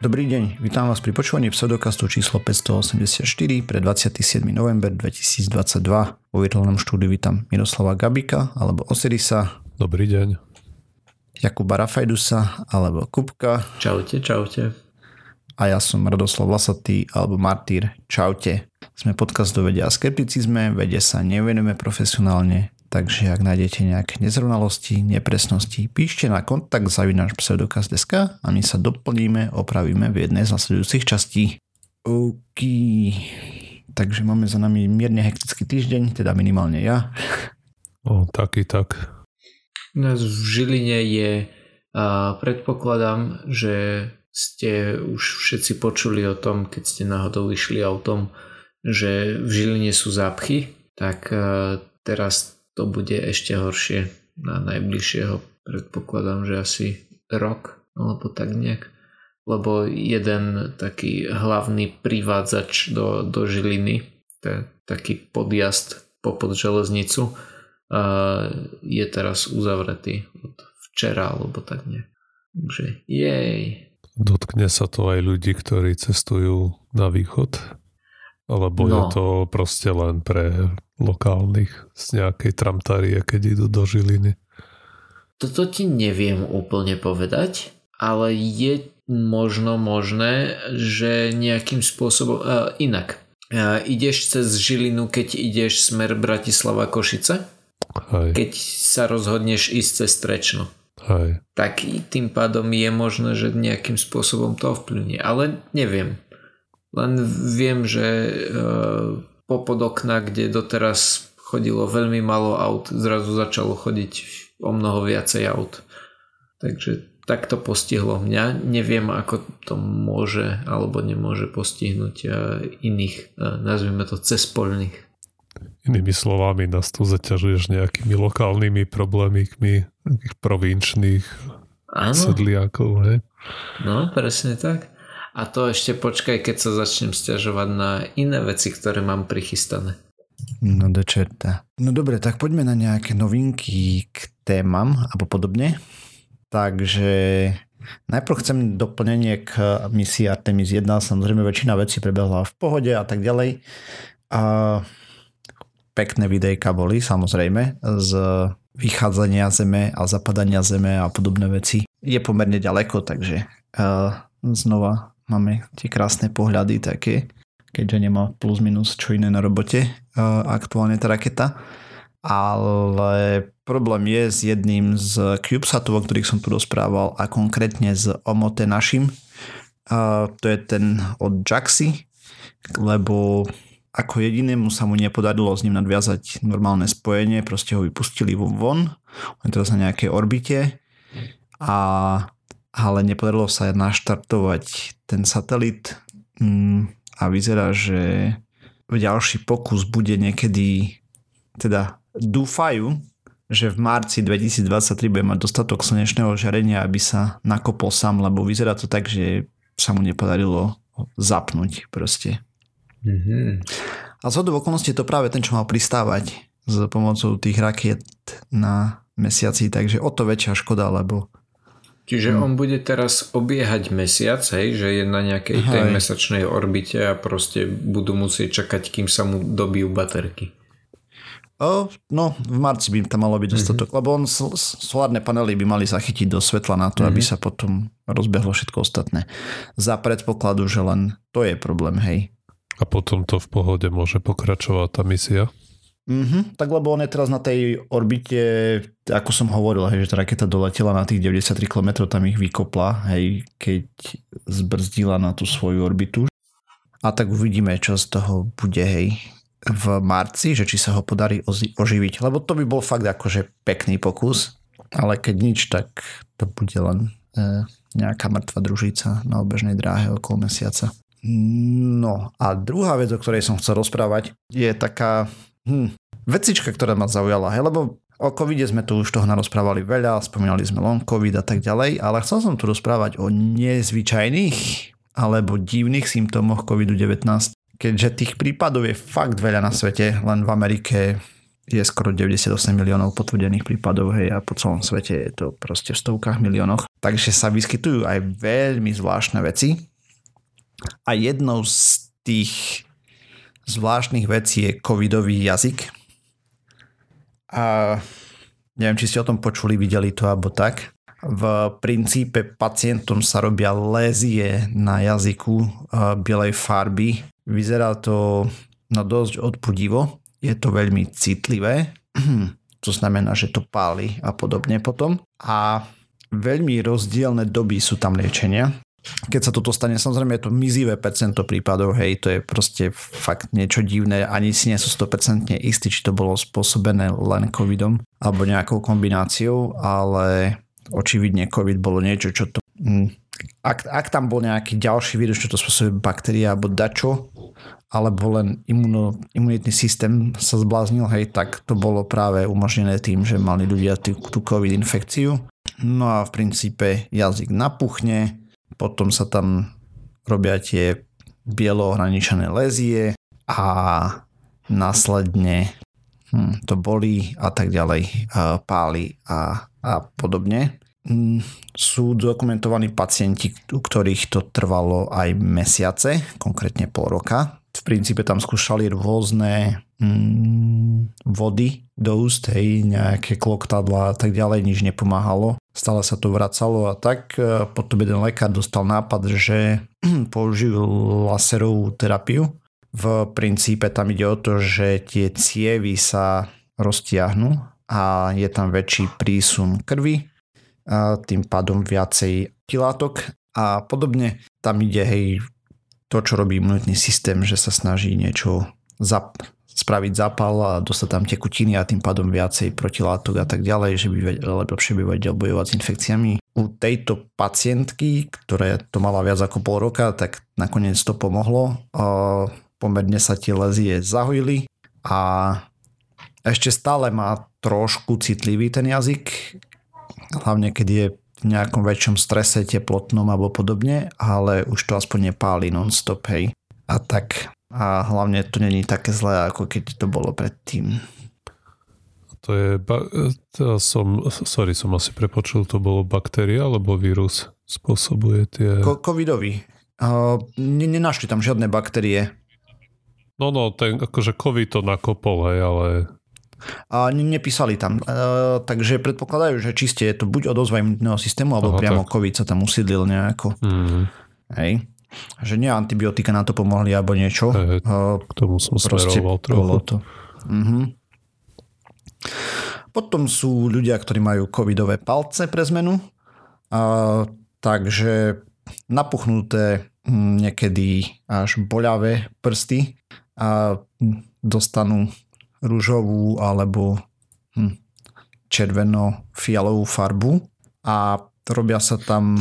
Dobrý deň, vítam vás pri počúvaní pseudokastu číslo 584 pre 27. november 2022. Vo virtuálnom štúdiu vítam Miroslava Gabika alebo Osirisa. Dobrý deň. Jakuba Rafajdusa alebo Kupka. Čaute, čaute. A ja som Radoslav Lasatý alebo Martýr. Čaute. Sme podcast do vedia a skepticizme, vede sa nevenujeme profesionálne, Takže ak nájdete nejaké nezrovnalosti, nepresnosti, píšte na kontakt zavinač pseudokaz.sk a my sa doplníme, opravíme v jednej z nasledujúcich častí. OK. Takže máme za nami mierne hektický týždeň, teda minimálne ja. O, taký tak. Dnes v Žiline je, a predpokladám, že ste už všetci počuli o tom, keď ste náhodou išli autom, že v Žiline sú zápchy, tak teraz to bude ešte horšie na najbližšieho. Predpokladám, že asi rok alebo tak nejak. Lebo jeden taký hlavný privádzač do, do Žiliny, to je taký podjazd popod železnicu, je teraz uzavretý od včera alebo tak nejak. Takže jej. Dotkne sa to aj ľudí, ktorí cestujú na východ? Alebo no. je to proste len pre lokálnych z nejakej tramtárie, keď idú do Žiliny? Toto ti neviem úplne povedať, ale je možno možné, že nejakým spôsobom... Uh, inak, uh, ideš cez Žilinu, keď ideš smer Bratislava Košice? Hej. Keď sa rozhodneš ísť cez Strečno. Hej. Tak tým pádom je možné, že nejakým spôsobom to ovplyvní. Ale neviem. Len viem, že uh, popod okna, kde doteraz chodilo veľmi malo aut, zrazu začalo chodiť o mnoho viacej aut. Takže tak to postihlo mňa. Neviem, ako to môže alebo nemôže postihnúť iných, nazvime to cespolných. Inými slovami nás tu zaťažuješ nejakými lokálnymi problémikmi provinčných Áno. sedliakov, hej? No, presne tak. A to ešte počkaj, keď sa začnem stiažovať na iné veci, ktoré mám prichystané. No do čerta. No dobre, tak poďme na nejaké novinky k témam alebo podobne. Takže najprv chcem doplnenie k misii Artemis 1. Samozrejme väčšina vecí prebehla v pohode a tak ďalej. A pekné videjka boli samozrejme z vychádzania zeme a zapadania zeme a podobné veci. Je pomerne ďaleko, takže uh, znova máme tie krásne pohľady také, keďže nemá plus minus čo iné na robote aktuálne tá raketa. Ale problém je s jedným z CubeSatov, o ktorých som tu rozprával a konkrétne s Omote našim. To je ten od Jaxi, lebo ako jedinému sa mu nepodarilo s ním nadviazať normálne spojenie, proste ho vypustili von, on je teraz na nejakej orbite a ale nepodarilo sa naštartovať ten satelit mm, a vyzerá, že ďalší pokus bude niekedy, teda dúfajú, že v marci 2023 bude mať dostatok slnečného žarenia, aby sa nakopol sám, lebo vyzerá to tak, že sa mu nepodarilo zapnúť proste. Mm-hmm. A z hodou okolností je to práve ten, čo mal pristávať s pomocou tých rakiet na mesiaci, takže o to väčšia škoda, lebo Čiže hmm. on bude teraz obiehať mesiac, hej, že je na nejakej tej mesačnej orbite a proste budú musieť čakať, kým sa mu dobijú baterky. O, no, v marci by tam malo byť dostatok, mm-hmm. lebo on solárne panely by mali zachytiť do svetla na to, mm-hmm. aby sa potom rozbehlo všetko ostatné. Za predpokladu, že len to je problém, hej. A potom to v pohode môže pokračovať tá misia? Mm-hmm, tak lebo on je teraz na tej orbite, ako som hovoril, hej, že tá raketa doletela na tých 93 km, tam ich vykopla, hej, keď zbrzdila na tú svoju orbitu. A tak uvidíme, čo z toho bude, hej, v marci, že či sa ho podarí oživiť. Lebo to by bol fakt akože pekný pokus, ale keď nič, tak to bude len e, nejaká mŕtva družica na obežnej dráhe okolo mesiaca. No a druhá vec, o ktorej som chcel rozprávať, je taká hm, vecička, ktorá ma zaujala, hej, lebo o covide sme tu už toho narozprávali veľa, spomínali sme long covid a tak ďalej, ale chcel som tu rozprávať o nezvyčajných alebo divných symptómoch COVID-19, keďže tých prípadov je fakt veľa na svete, len v Amerike je skoro 98 miliónov potvrdených prípadov, hej, a po celom svete je to proste v stovkách miliónoch. Takže sa vyskytujú aj veľmi zvláštne veci A jednou z tých zvláštnych vecí je covidový jazyk. A neviem, či ste o tom počuli, videli to alebo tak. V princípe pacientom sa robia lézie na jazyku bielej farby. Vyzerá to no dosť odpudivo. Je to veľmi citlivé. To znamená, že to páli a podobne potom. A veľmi rozdielne doby sú tam liečenia keď sa toto stane, samozrejme je to mizivé percento prípadov, hej, to je proste fakt niečo divné, ani si nie sú 100% istí, či to bolo spôsobené len covidom alebo nejakou kombináciou, ale očividne covid bolo niečo, čo to... Hm, ak, ak tam bol nejaký ďalší vírus, čo to spôsobuje baktéria alebo dačo, alebo len imuno, imunitný systém sa zbláznil, hej, tak to bolo práve umožnené tým, že mali ľudia tú, tú covid infekciu. No a v princípe jazyk napuchne, potom sa tam robia tie bielo ohraničené lézie a následne hm, to bolí a tak ďalej, páli a, a podobne. Hm, sú dokumentovaní pacienti, u ktorých to trvalo aj mesiace, konkrétne pol roka, v princípe tam skúšali rôzne mm, vody do úst, hej, nejaké kloktadla a tak ďalej, nič nepomáhalo. Stále sa to vracalo a tak e, potom jeden lekár dostal nápad, že použijú laserovú terapiu. V princípe tam ide o to, že tie cievy sa roztiahnu a je tam väčší prísun krvi, a tým pádom viacej tilátok a podobne. Tam ide hej to, čo robí imunitný systém, že sa snaží niečo zap, spraviť zápal a dostať tam tekutiny a tým pádom viacej protilátok a tak ďalej, že by vedel, lepšie by vedel bojovať s infekciami. U tejto pacientky, ktoré to mala viac ako pol roka, tak nakoniec to pomohlo. Pomerne sa tie lezie zahojili a ešte stále má trošku citlivý ten jazyk, hlavne keď je v nejakom väčšom strese teplotnom alebo podobne, ale už to aspoň nepáli non-stop, hej. A tak a hlavne to není také zlé, ako keď to bolo predtým. To je, to som, sorry, som asi prepočul, to bolo baktéria alebo vírus spôsobuje tie... Ko- covidový. Uh, nenašli tam žiadne baktérie. No no, ten akože covid to nakopol, hej, ale a nepísali tam. E, takže predpokladajú, že čiste je to buď odozva imunitného systému, alebo Aha, priamo tak. COVID sa tam usídlil nejako. Mm. Hej. Že nie antibiotika na to pomohli, alebo niečo. Hey, k tomu som smeroval trochu. To. Mm-hmm. Potom sú ľudia, ktorí majú covidové palce pre zmenu. A, takže napuchnuté niekedy až boľavé prsty a dostanú rúžovú alebo hm, červeno-fialovú farbu a robia sa tam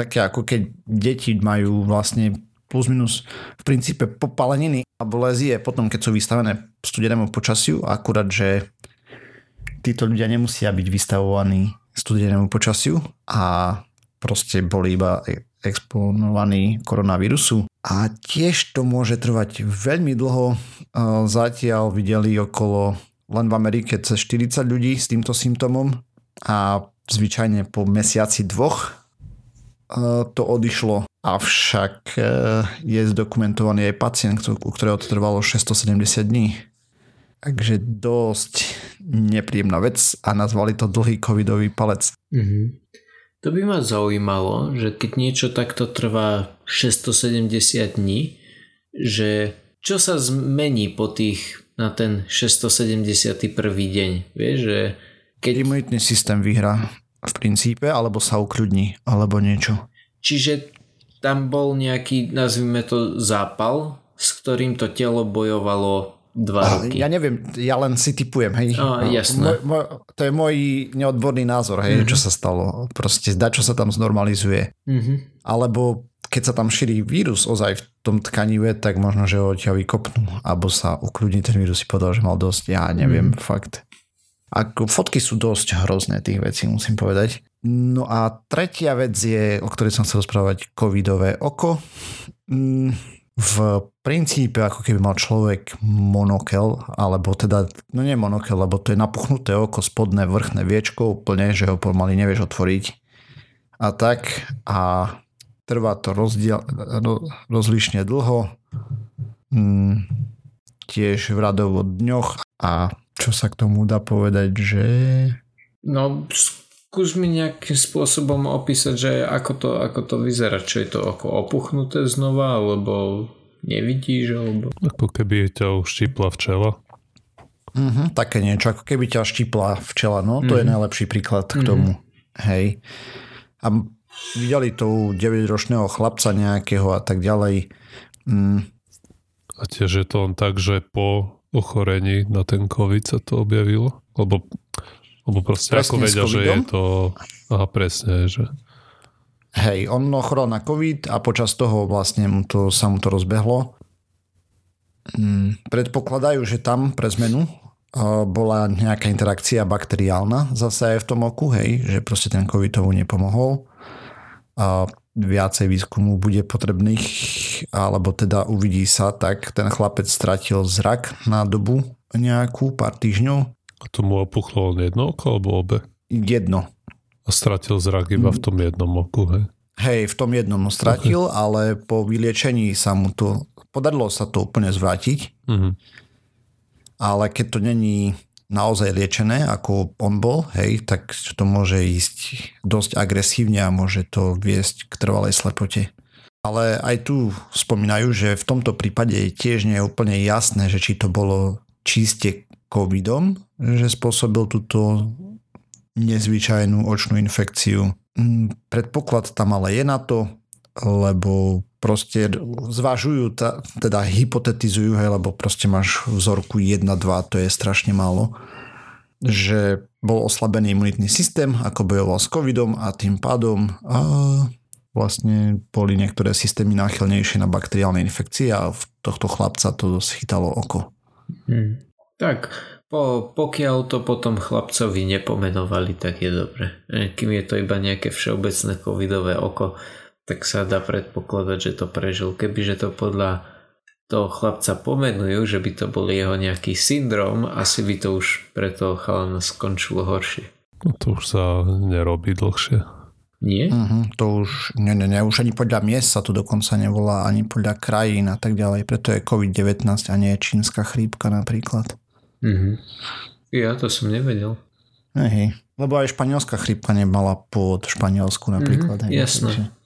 také ako keď deti majú vlastne plus minus v princípe popaleniny alebo lezie potom, keď sú vystavené studenému počasiu, akurát, že títo ľudia nemusia byť vystavovaní studenému počasiu a proste boli iba exponovaní koronavírusu. A tiež to môže trvať veľmi dlho. Zatiaľ videli okolo len v Amerike cez 40 ľudí s týmto symptomom a zvyčajne po mesiaci dvoch to odišlo. Avšak e, je zdokumentovaný aj pacient, u ktorého to trvalo 670 dní. Takže dosť nepríjemná vec a nazvali to dlhý covidový palec. Mm-hmm. To by ma zaujímalo, že keď niečo takto trvá 670 dní, že čo sa zmení po tých na ten 671. deň. Vieš, že keď... Imunitný systém vyhrá v princípe, alebo sa ukľudní, alebo niečo. Čiže tam bol nejaký, nazvime to, zápal, s ktorým to telo bojovalo dva roky. Ja neviem, ja len si typujem, hej. Oh, jasné. Moj, moj, to je môj neodborný názor, hej, mm-hmm. čo sa stalo. Proste zdá, čo sa tam znormalizuje. Mm-hmm. Alebo keď sa tam šíri vírus ozaj v tom tkanive, tak možno, že ho ťa vykopnú. Alebo sa ukľudní ten vírus, si povedal, že mal dosť. Ja neviem, mm. fakt. Ako fotky sú dosť hrozné tých vecí, musím povedať. No a tretia vec je, o ktorej som chcel rozprávať, covidové oko. Mm, v princípe ako keby mal človek monokel, alebo teda, no nie monokel, lebo to je napuchnuté oko, spodné vrchné viečko úplne, že ho pomaly nevieš otvoriť. A tak, a trvá to rozdiel, rozlišne dlho, mm, tiež v radovo dňoch a čo sa k tomu dá povedať, že... No, skús mi nejakým spôsobom opísať, že ako to, ako to vyzerá, čo je to ako opuchnuté znova, alebo nevidíš, alebo... Ako keby ťa uštípla včela. Mm-hmm, také niečo, ako keby ťa štipla včela, no to mm-hmm. je mhm. najlepší príklad k tomu. Mm-hmm. Hej. A videli to u 9-ročného chlapca nejakého a tak ďalej. Mm. A tiež je to on tak, že po ochorení na ten COVID sa to objavilo? Lebo, lebo proste presne ako vedia, že je to... Aha, presne, že... Hej, on ochorel na COVID a počas toho vlastne mu to, sa mu to rozbehlo. Mm, predpokladajú, že tam pre zmenu bola nejaká interakcia bakteriálna zase aj v tom oku, hej, že proste ten COVID tomu nepomohol. Viacej výskumu bude potrebných, alebo teda uvidí sa, tak ten chlapec stratil zrak na dobu nejakú, pár týždňov. A tomu opuchlo len jedno oko alebo obe? Jedno. A stratil zrak iba v tom jednom oku, hej? Hej, v tom jednom stratil, okay. ale po vyliečení sa mu to, podarilo sa to úplne zvrátiť. Mm-hmm. Ale keď to není naozaj liečené, ako on bol, hej, tak to môže ísť dosť agresívne a môže to viesť k trvalej slepote. Ale aj tu spomínajú, že v tomto prípade tiež nie je úplne jasné, že či to bolo čiste covidom, že spôsobil túto nezvyčajnú očnú infekciu. Mm, predpoklad tam ale je na to, lebo proste zvažujú, teda hypotetizujú, hej, lebo proste máš vzorku 1-2, to je strašne málo, že bol oslabený imunitný systém, ako bojoval s covidom a tým pádom a vlastne boli niektoré systémy náchylnejšie na bakteriálne infekcie a v tohto chlapca to dosť chytalo oko. Hmm. Tak, po, pokiaľ to potom chlapcovi nepomenovali, tak je dobre. E, kým je to iba nejaké všeobecné covidové oko, tak sa dá predpokladať, že to prežil. Kebyže to podľa toho chlapca pomenujú, že by to bol jeho nejaký syndrom, asi by to už pre toho chalana skončilo horšie. No to už sa nerobí dlhšie. Nie? Uh-huh, to už, nie, nie, nie, už ani podľa miest sa to dokonca nevolá, ani podľa krajín a tak ďalej. Preto je COVID-19 a nie čínska chrípka napríklad. Uh-huh. Ja to som nevedel. Hej, lebo aj španielská chrípka nemala pôvod v Španielsku napríklad. Uh-huh, hej, jasné. Takže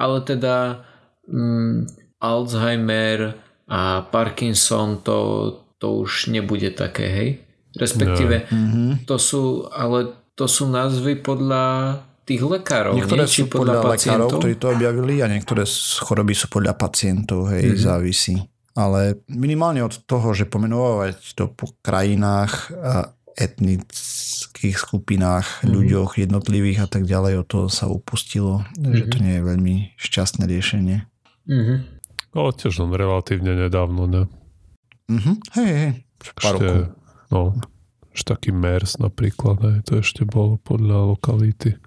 ale teda mm, Alzheimer a Parkinson to, to už nebude také, hej? Respektíve no. Mhm. to sú, ale to sú názvy podľa tých lekárov. Niektoré nie? sú podľa, podľa lekárov, ktorí to objavili a niektoré choroby sú podľa pacientov, hej, mm-hmm. závisí. Ale minimálne od toho, že pomenovať to po krajinách a etnických skupinách, mm-hmm. ľuďoch jednotlivých a tak ďalej, od toho sa upustilo, mm-hmm. že to nie je veľmi šťastné riešenie. Mm-hmm. Ale tiež len relatívne nedávno, ne? Mm-hmm. Hej, hej, pár ešte, No, už taký MERS napríklad, hej, to ešte bolo podľa lokality.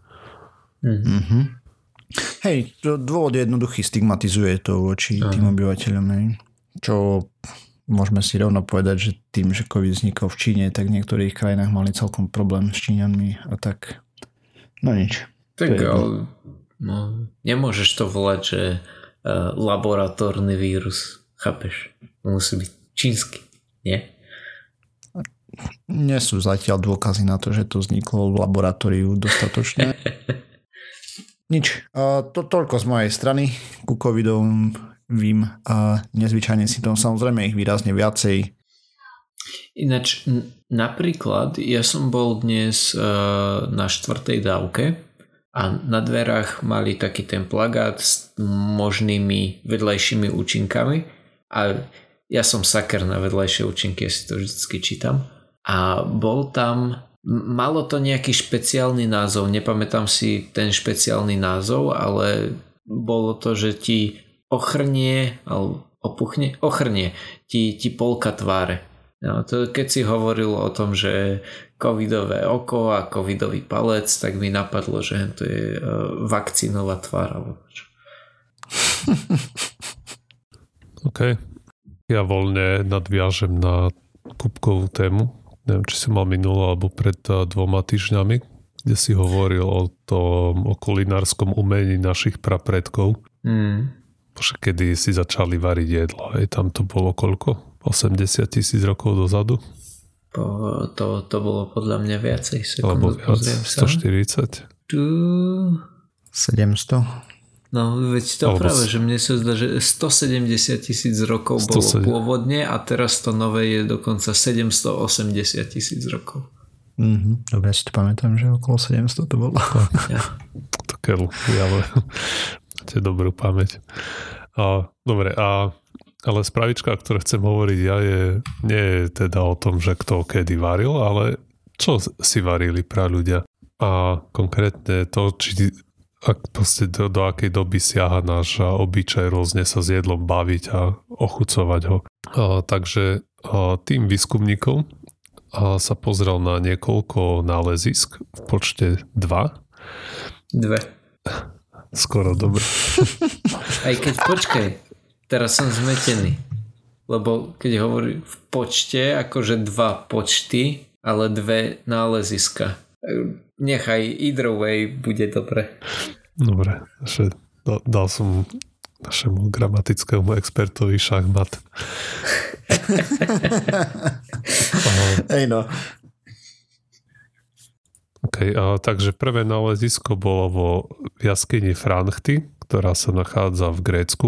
Mm-hmm. Hej, dôvod je jednoduchý, stigmatizuje to voči Aha. tým obyvateľom, hej. čo môžeme si rovno povedať, že tým, že COVID vznikol v Číne, tak v niektorých krajinách mali celkom problém s Číňanmi a tak. No nič. Tak ale, no, nemôžeš to volať, že uh, laboratórny vírus. Chápeš? Musí byť čínsky, nie? Nie sú zatiaľ dôkazy na to, že to vzniklo v laboratóriu dostatočne. Nič. Uh, to toľko z mojej strany ku covidovým vím a nezvyčajne si to samozrejme ich výrazne viacej. Ináč napríklad ja som bol dnes uh, na štvrtej dávke a na dverách mali taký ten plagát s možnými vedľajšími účinkami a ja som saker na vedľajšie účinky, ja si to vždy čítam a bol tam malo to nejaký špeciálny názov, nepamätám si ten špeciálny názov, ale bolo to, že ti ochrnie, alebo opuchne, ochrnie ti, ti polka tváre. No, to, keď si hovoril o tom, že covidové oko a covidový palec, tak mi napadlo, že to je uh, vakcínová tvár. Alebo čo. OK. Ja voľne nadviažem na kubkovú tému. Neviem, či som mal minulú alebo pred uh, dvoma týždňami, kde si hovoril o tom, o kulinárskom umení našich prapredkov. Mm. Bože, kedy si začali variť jedlo. Hej, tam to bolo koľko? 80 tisíc rokov dozadu? Po, to, to bolo podľa mňa viacej. Sekundu, Alebo viac, 140? Tu... 700? No, veď to Alebo práve, že mne sa zdá, že 170 tisíc rokov 170. bolo pôvodne a teraz to nové je dokonca 780 tisíc rokov. Mm-hmm. Dobre, si to pamätám, že okolo 700 to bolo. Ja. Také ale máte dobrú pamäť. A, dobre, a, ale spravička, o ktorej chcem hovoriť ja, je, nie je teda o tom, že kto kedy varil, ale čo si varili pra ľudia. A konkrétne to, či ak proste do, do akej doby siaha náš obyčaj rôzne sa s jedlom baviť a ochucovať ho. A, takže a, tým výskumníkom a sa pozrel na niekoľko nálezisk v počte dva. Dve. Skoro dobre. Aj keď počkaj, teraz som zmetený. Lebo keď hovorí v počte, akože dva počty, ale dve náleziska. Nechaj, either way bude dobre. Dobre, že dal som našemu gramatickému expertovi šachmat. Hej no. Okay, a, takže prvé nálezisko bolo vo jaskyni Franchty, ktorá sa nachádza v Grécku.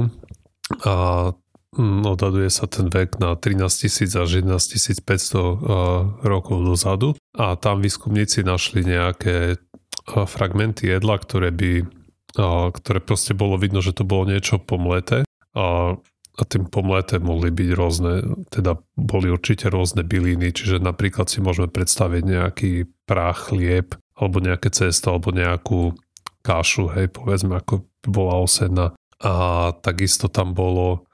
A mm, odhaduje sa ten vek na 13 tisíc až 11 500 rokov dozadu. A tam výskumníci našli nejaké fragmenty jedla, ktoré by ktoré proste bolo vidno, že to bolo niečo pomleté a, a tým pomleté mohli byť rôzne, teda boli určite rôzne byliny, čiže napríklad si môžeme predstaviť nejaký prach, chlieb, alebo nejaké cesto, alebo nejakú kášu, hej, povedzme, ako bola osedna. A takisto tam bolo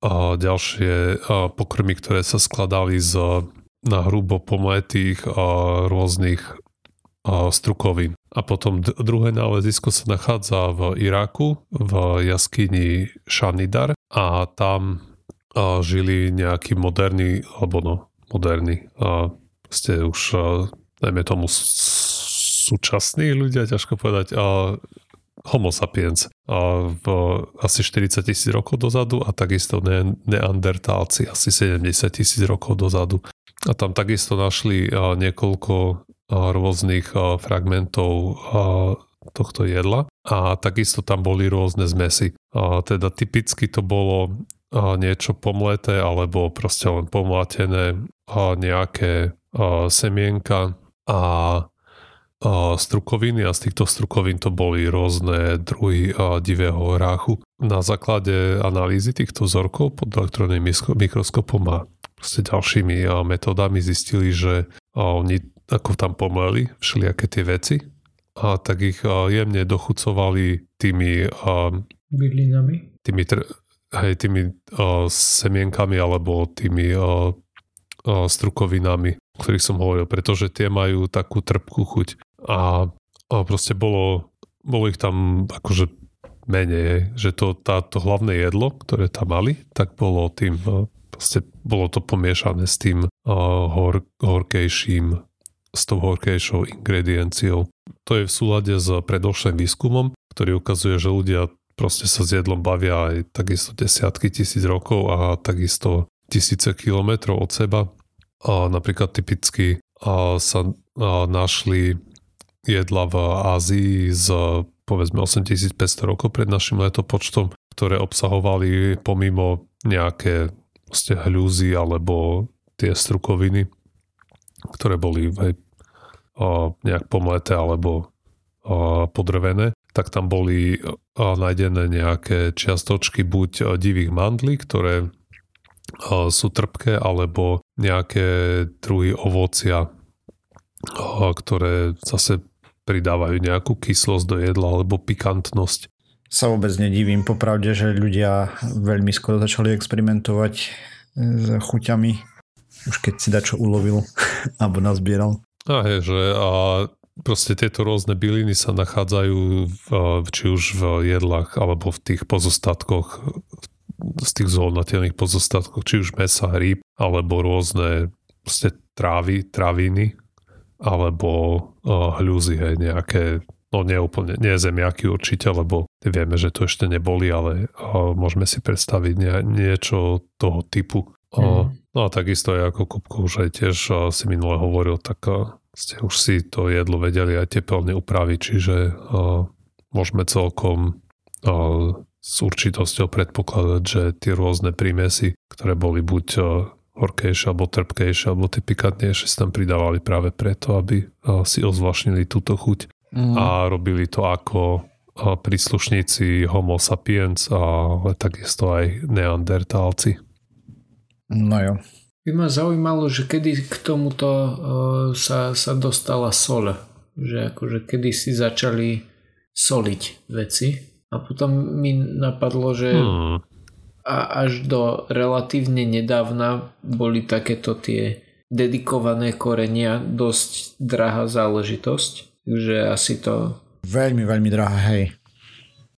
a ďalšie a pokrmy, ktoré sa skladali z na hrubo pomletých a rôznych strukovín. A potom druhé nálezisko sa nachádza v Iraku, v jaskyni Shanidar a tam žili nejakí moderní, alebo no, moderní, ste už, najmä tomu súčasní ľudia, ťažko povedať, homo sapiens v asi 40 tisíc rokov dozadu a takisto ne- neandertálci asi 70 tisíc rokov dozadu. A tam takisto našli niekoľko rôznych fragmentov tohto jedla a takisto tam boli rôzne zmesy. Teda typicky to bolo niečo pomleté alebo proste len pomlatené nejaké semienka a strukoviny a z týchto strukovín to boli rôzne druhy divého hráchu. Na základe analýzy týchto vzorkov pod elektrónnym mikroskopom a ďalšími metódami zistili, že oni ako tam pomleli všelijaké tie veci a tak ich jemne dochucovali tými bylinami. Tými, hej, tými semienkami alebo tými strukovinami, o ktorých som hovoril, pretože tie majú takú trpkú chuť. A, a proste bolo, bolo ich tam akože menej, že to, táto hlavné jedlo, ktoré tam mali, tak bolo tým, proste bolo to pomiešané s tým uh, hor, horkejším s tou horkejšou ingredienciou. To je v súlade s predošlým výskumom, ktorý ukazuje, že ľudia proste sa s jedlom bavia aj takisto desiatky tisíc rokov a takisto tisíce kilometrov od seba. A napríklad typicky sa našli jedla v Ázii z povedzme 8500 rokov pred našim letopočtom, ktoré obsahovali pomimo nejaké hľúzy alebo tie strukoviny ktoré boli aj, o, nejak pomleté alebo o, podrvené, tak tam boli o, nájdené nejaké čiastočky buď divých mandlí, ktoré o, sú trpké, alebo nejaké druhy ovocia, o, ktoré zase pridávajú nejakú kyslosť do jedla alebo pikantnosť. Sa vôbec nedivím popravde, že ľudia veľmi skoro začali experimentovať s chuťami už keď si dačo ulovil alebo nazbieral. A je, že a proste tieto rôzne byliny sa nachádzajú v, či už v jedlách alebo v tých pozostatkoch z tých zónatelných pozostatkoch, či už mesa, rýb alebo rôzne proste trávy, tráviny alebo uh, hľuzy, hej, nejaké no nie úplne, nie zemiaky určite, lebo vieme, že to ešte neboli, ale uh, môžeme si predstaviť nie, niečo toho typu. Uh, No a takisto aj ako Kupko už aj tiež si minule hovoril, tak ste už si to jedlo vedeli aj tepelne upraviť, čiže môžeme celkom s určitosťou predpokladať, že tie rôzne prímesy, ktoré boli buď horkejšie alebo trpkejšie alebo tie pikantnejšie si tam pridávali práve preto, aby si ozvlášnili túto chuť mm. a robili to ako príslušníci homo sapiens, ale takisto aj neandertálci. No jo. By ma zaujímalo, že kedy k tomuto uh, sa, sa dostala sol. Že akože kedy si začali soliť veci. A potom mi napadlo, že hmm. a až do relatívne nedávna boli takéto tie dedikované korenia dosť drahá záležitosť že asi to... Veľmi, veľmi drahé, hej.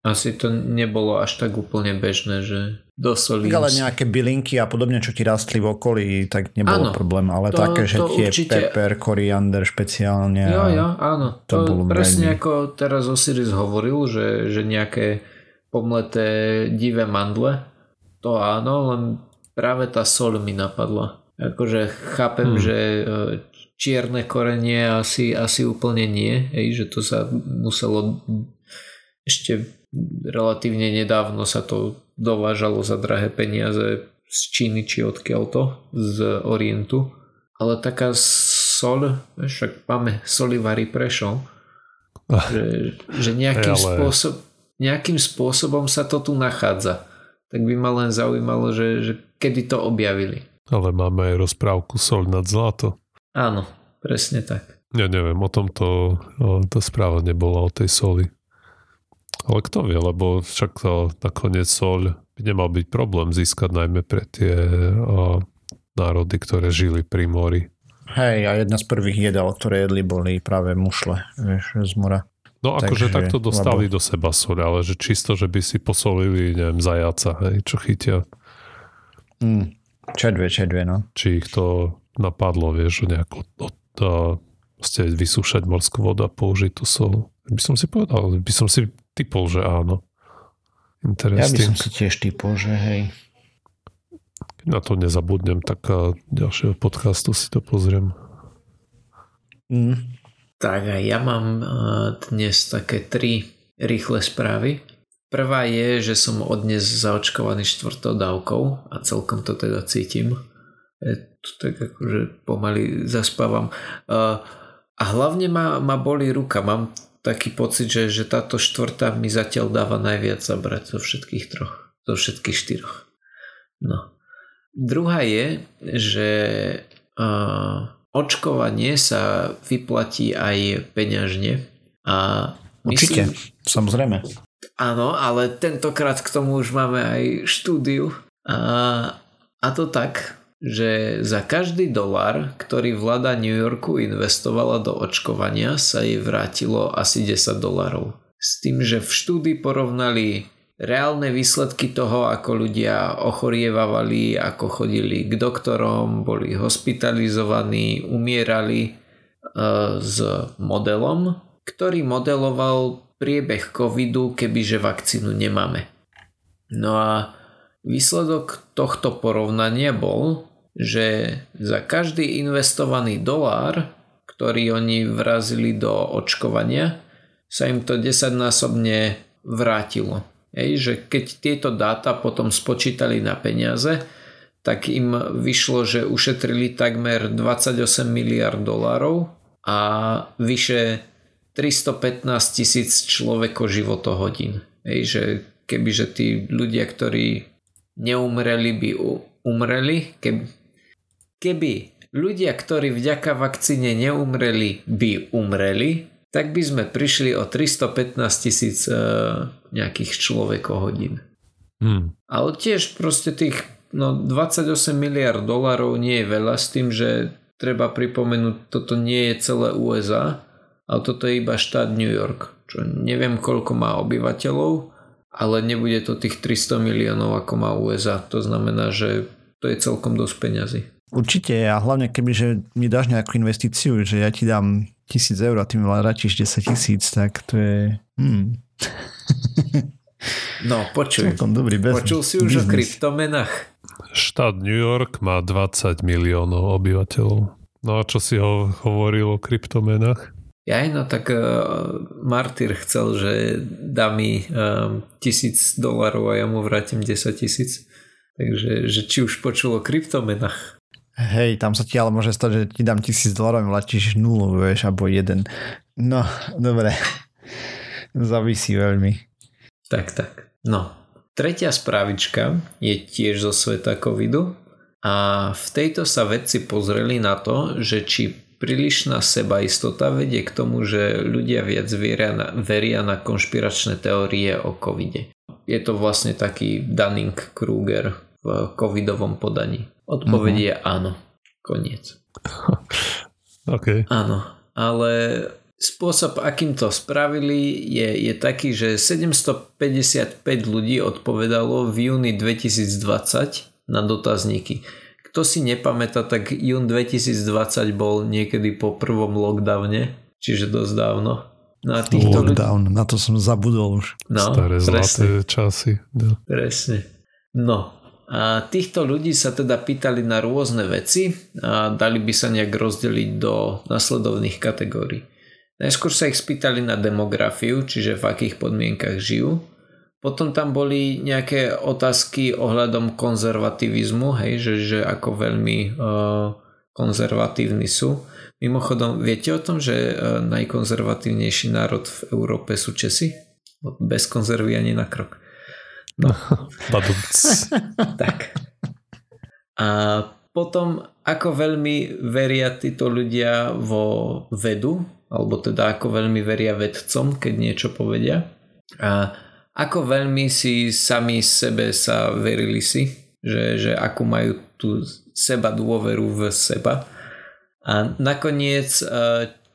Asi to nebolo až tak úplne bežné, že do solí... Ale nejaké bylinky a podobne, čo ti rastli v okolí, tak nebolo áno, problém, ale to, také, že tie určite... pepper, koriander špeciálne. Jo, jo, áno. To, to bolo presne veľmi... ako teraz Osiris hovoril, že, že nejaké pomleté divé mandle, to áno, len práve tá sol mi napadla. Akože chápem, hmm. že e, čierne korenie asi, asi úplne nie, hej, že to sa muselo ešte relatívne nedávno sa to dovážalo za drahé peniaze z Číny či odkiaľ to, z Orientu. Ale taká sol, však máme solivary prešol, že, že nejakým, ale... spôsob, nejakým spôsobom sa to tu nachádza. Tak by ma len zaujímalo, že, že kedy to objavili. Ale máme aj rozprávku Sol nad zlato. Áno, presne tak. Ja neviem, o tomto to správa nebola o tej soli. Ale kto vie, lebo však to nakoniec sol by nemal byť problém získať najmä pre tie o, národy, ktoré žili pri mori. Hej, a jedna z prvých jedal, ktoré jedli, boli práve mušle vieš, z mora. No akože takto dostali lebo... do seba sol, ale že čisto, že by si posolili, neviem, zajaca, hej, čo chytia. Mm, čedve, čedve, no. Či ich to napadlo, vieš, nejako od, ste vysúšať morskú vodu a použiť tú sol. By som si povedal, by som si typol, že áno. Ja by som si tiež typol, že hej. Keď na to nezabudnem, tak ďalšieho podcastu si to pozriem. Mm. Tak a ja mám dnes také tri rýchle správy. Prvá je, že som od dnes zaočkovaný štvrtou dávkou a celkom to teda cítim tu tak akože pomaly zaspávam. A hlavne ma, ma boli ruka. Mám taký pocit, že, že táto štvrtá mi zatiaľ dáva najviac zabrať zo všetkých troch. Zo všetkých štyroch. No. Druhá je, že uh, očkovanie sa vyplatí aj peňažne. A Určite, myslím, samozrejme. Áno, ale tentokrát k tomu už máme aj štúdiu. A, a to tak, že za každý dolar, ktorý vláda New Yorku investovala do očkovania, sa jej vrátilo asi 10 dolarov. S tým, že v štúdii porovnali reálne výsledky toho, ako ľudia ochorievavali, ako chodili k doktorom, boli hospitalizovaní, umierali e, s modelom, ktorý modeloval priebeh covidu, kebyže vakcínu nemáme. No a výsledok tohto porovnania bol, že za každý investovaný dolár, ktorý oni vrazili do očkovania, sa im to desaťnásobne vrátilo. Ej, že keď tieto dáta potom spočítali na peniaze, tak im vyšlo, že ušetrili takmer 28 miliard dolárov a vyše 315 tisíc človeko životohodín. Ej, že kebyže tí ľudia, ktorí neumreli, by umreli, keby, Keby ľudia, ktorí vďaka vakcíne neumreli, by umreli, tak by sme prišli o 315 tisíc uh, nejakých človekohodín. Hmm. Ale tiež proste tých no, 28 miliard dolarov nie je veľa s tým, že treba pripomenúť, toto nie je celé USA, ale toto je iba štát New York, čo neviem koľko má obyvateľov, ale nebude to tých 300 miliónov ako má USA. To znamená, že to je celkom dosť peňazí. Určite a hlavne keby, že mi dáš nejakú investíciu, že ja ti dám tisíc eur a ty mi vratíš 10 tisíc, tak to je... Hmm. No, počuj. dobrý bez... Počul si už business. o kryptomenách? Štát New York má 20 miliónov obyvateľov. No a čo si ho hovoril o kryptomenách? Ja no tak uh, Martyr chcel, že dá mi um, tisíc dolarov a ja mu vrátim 10 tisíc. Takže že či už počul o kryptomenách. Hej, tam sa ti ale môže stať, že ti dám tisíc dolarov vlačíš nulu, vieš, alebo jeden. No, dobre. Závisí veľmi. Tak, tak. No. Tretia správička je tiež zo sveta covidu a v tejto sa vedci pozreli na to, že či prílišná sebaistota vedie k tomu, že ľudia viac veria na, veria na konšpiračné teórie o covide. Je to vlastne taký Dunning-Kruger v covidovom podaní. Odpoveď uh-huh. je áno. Koniec. OK. Áno, ale spôsob, akým to spravili, je, je taký, že 755 ľudí odpovedalo v júni 2020 na dotazníky. Kto si nepamätá, tak jún 2020 bol niekedy po prvom lockdowne, čiže dosť dávno. No a týchto Lockdown, ľudí... na to som zabudol už. No, Staré presne. zlaté časy. No. Presne. No, týchto ľudí sa teda pýtali na rôzne veci a dali by sa nejak rozdeliť do nasledovných kategórií. Najskôr sa ich spýtali na demografiu, čiže v akých podmienkach žijú. Potom tam boli nejaké otázky ohľadom konzervativizmu, hej, že, že ako veľmi uh, konzervatívni sú. Mimochodom, viete o tom, že uh, najkonzervatívnejší národ v Európe sú Česi? Bez konzervy ani na krok. No. tak. A potom, ako veľmi veria títo ľudia vo vedu, alebo teda ako veľmi veria vedcom, keď niečo povedia. A ako veľmi si sami sebe sa verili si, že, že ako majú tú seba dôveru v seba. A nakoniec, e,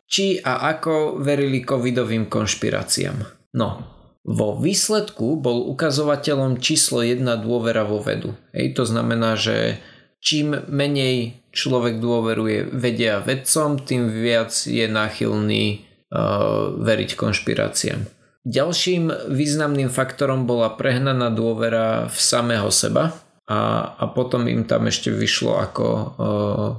či a ako verili covidovým konšpiráciám. No, vo výsledku bol ukazovateľom číslo 1 dôvera vo vedu. Hej, to znamená, že čím menej človek dôveruje vedia vedcom, tým viac je náchylný uh, veriť konšpiráciám. Ďalším významným faktorom bola prehnaná dôvera v samého seba a, a potom im tam ešte vyšlo ako uh,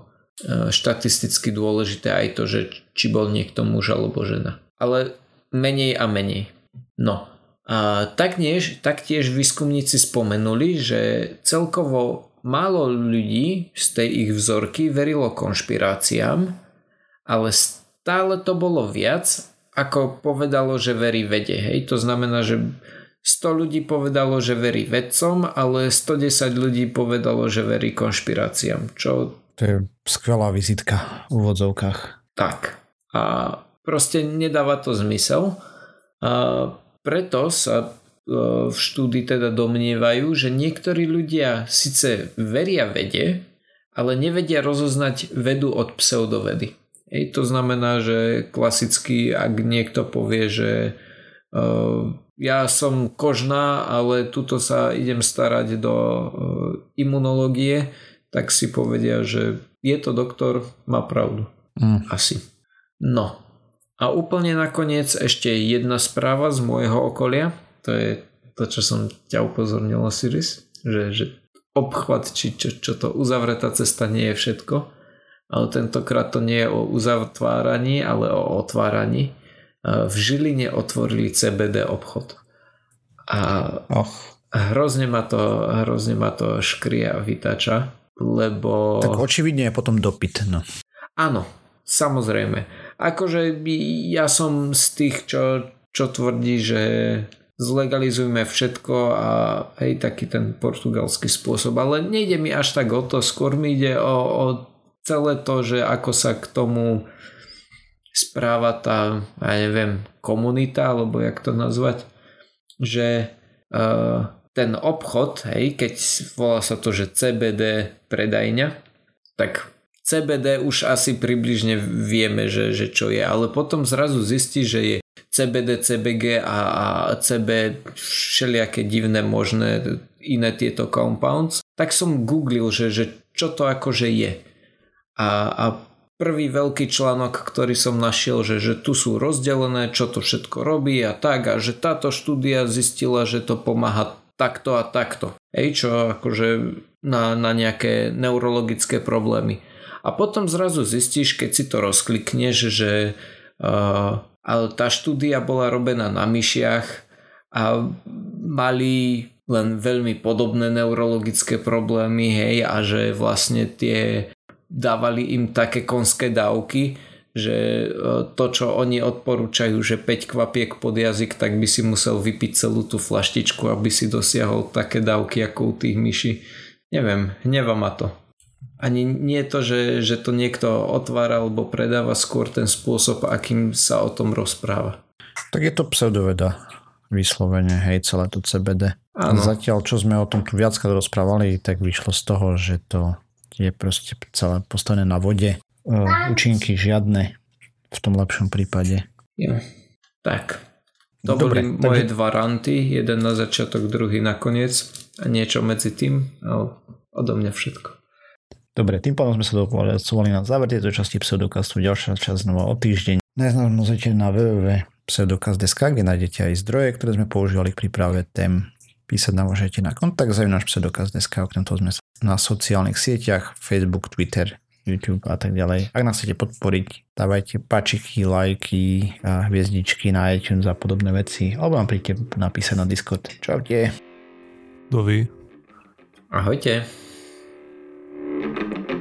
štatisticky dôležité aj to, že či bol niekto muž alebo žena. Ale menej a menej. No, a taktiež, taktiež výskumníci spomenuli, že celkovo málo ľudí z tej ich vzorky verilo konšpiráciám, ale stále to bolo viac, ako povedalo, že verí vede. Hej, to znamená, že 100 ľudí povedalo, že verí vedcom, ale 110 ľudí povedalo, že verí konšpiráciám. Čo... To je skvelá vizitka v úvodzovkách. Tak. A proste nedáva to zmysel. A preto sa e, v štúdii teda domnievajú, že niektorí ľudia síce veria vede, ale nevedia rozoznať vedu od pseudovedy. Ej, to znamená, že klasicky, ak niekto povie, že uh, ja som kožná, ale tuto sa idem starať do uh, imunológie, tak si povedia, že je to doktor, má pravdu. Mm. Asi. No, a úplne nakoniec ešte jedna správa z môjho okolia. To je to, čo som ťa upozornil, Osiris. Že, že obchvat, či čo, čo to uzavretá cesta nie je všetko. Ale tentokrát to nie je o uzatváraní, ale o otváraní. V Žiline otvorili CBD obchod. A oh. hrozne, ma to, hrozne ma to škrie a vytača, lebo... Tak očividne je potom dopyt, no. Áno, samozrejme Akože ja som z tých, čo, čo tvrdí, že zlegalizujme všetko a hej, taký ten portugalský spôsob. Ale nejde mi až tak o to, skôr mi ide o, o celé to, že ako sa k tomu správa tá, ja neviem, komunita, alebo jak to nazvať, že uh, ten obchod, hej, keď volá sa to, že CBD predajňa, tak CBD už asi približne vieme, že, že čo je, ale potom zrazu zistí, že je CBD, CBG a, a CB všelijaké divné možné iné tieto compounds, tak som googlil, že, že čo to akože je. A, a prvý veľký článok, ktorý som našiel, že, že tu sú rozdelené, čo to všetko robí a tak a že táto štúdia zistila, že to pomáha takto a takto. Ej, čo akože na, na nejaké neurologické problémy. A potom zrazu zistíš, keď si to rozklikneš, že uh, ale tá štúdia bola robená na myšiach a mali len veľmi podobné neurologické problémy, hej, a že vlastne tie dávali im také konské dávky, že e, to, čo oni odporúčajú, že 5 kvapiek pod jazyk, tak by si musel vypiť celú tú flaštičku, aby si dosiahol také dávky ako u tých myší. Neviem, hneva ma to. Ani nie to, že, že to niekto otvára alebo predáva, skôr ten spôsob, akým sa o tom rozpráva. Tak je to pseudoveda vyslovene, hej, celé to CBD. Áno. Zatiaľ, čo sme o tom tu viackrát rozprávali, tak vyšlo z toho, že to je proste celé postavené na vode. Účinky žiadne v tom lepšom prípade. Ja. Tak. To Dobre, boli moje takže... dva ranty, jeden na začiatok, druhý na koniec a niečo medzi tým, ale odo mňa všetko. Dobre, tým pádom sme sa dopovedali na záver tejto časti pseudokastu. Ďalšia časť znova o týždeň. Nájsť môžete na www.pseudokaz.sk, kde nájdete aj zdroje, ktoré sme používali k príprave tém Písať nám môžete na kontakt zavinač pseudokaz.sk, okrem toho sme na sociálnych sieťach, Facebook, Twitter, YouTube a tak ďalej. Ak nás chcete podporiť, dávajte pačiky, lajky a hviezdičky na iTunes a podobné veci, alebo nám príďte napísať na Discord. Čaute. Dovi. Ahojte. thank you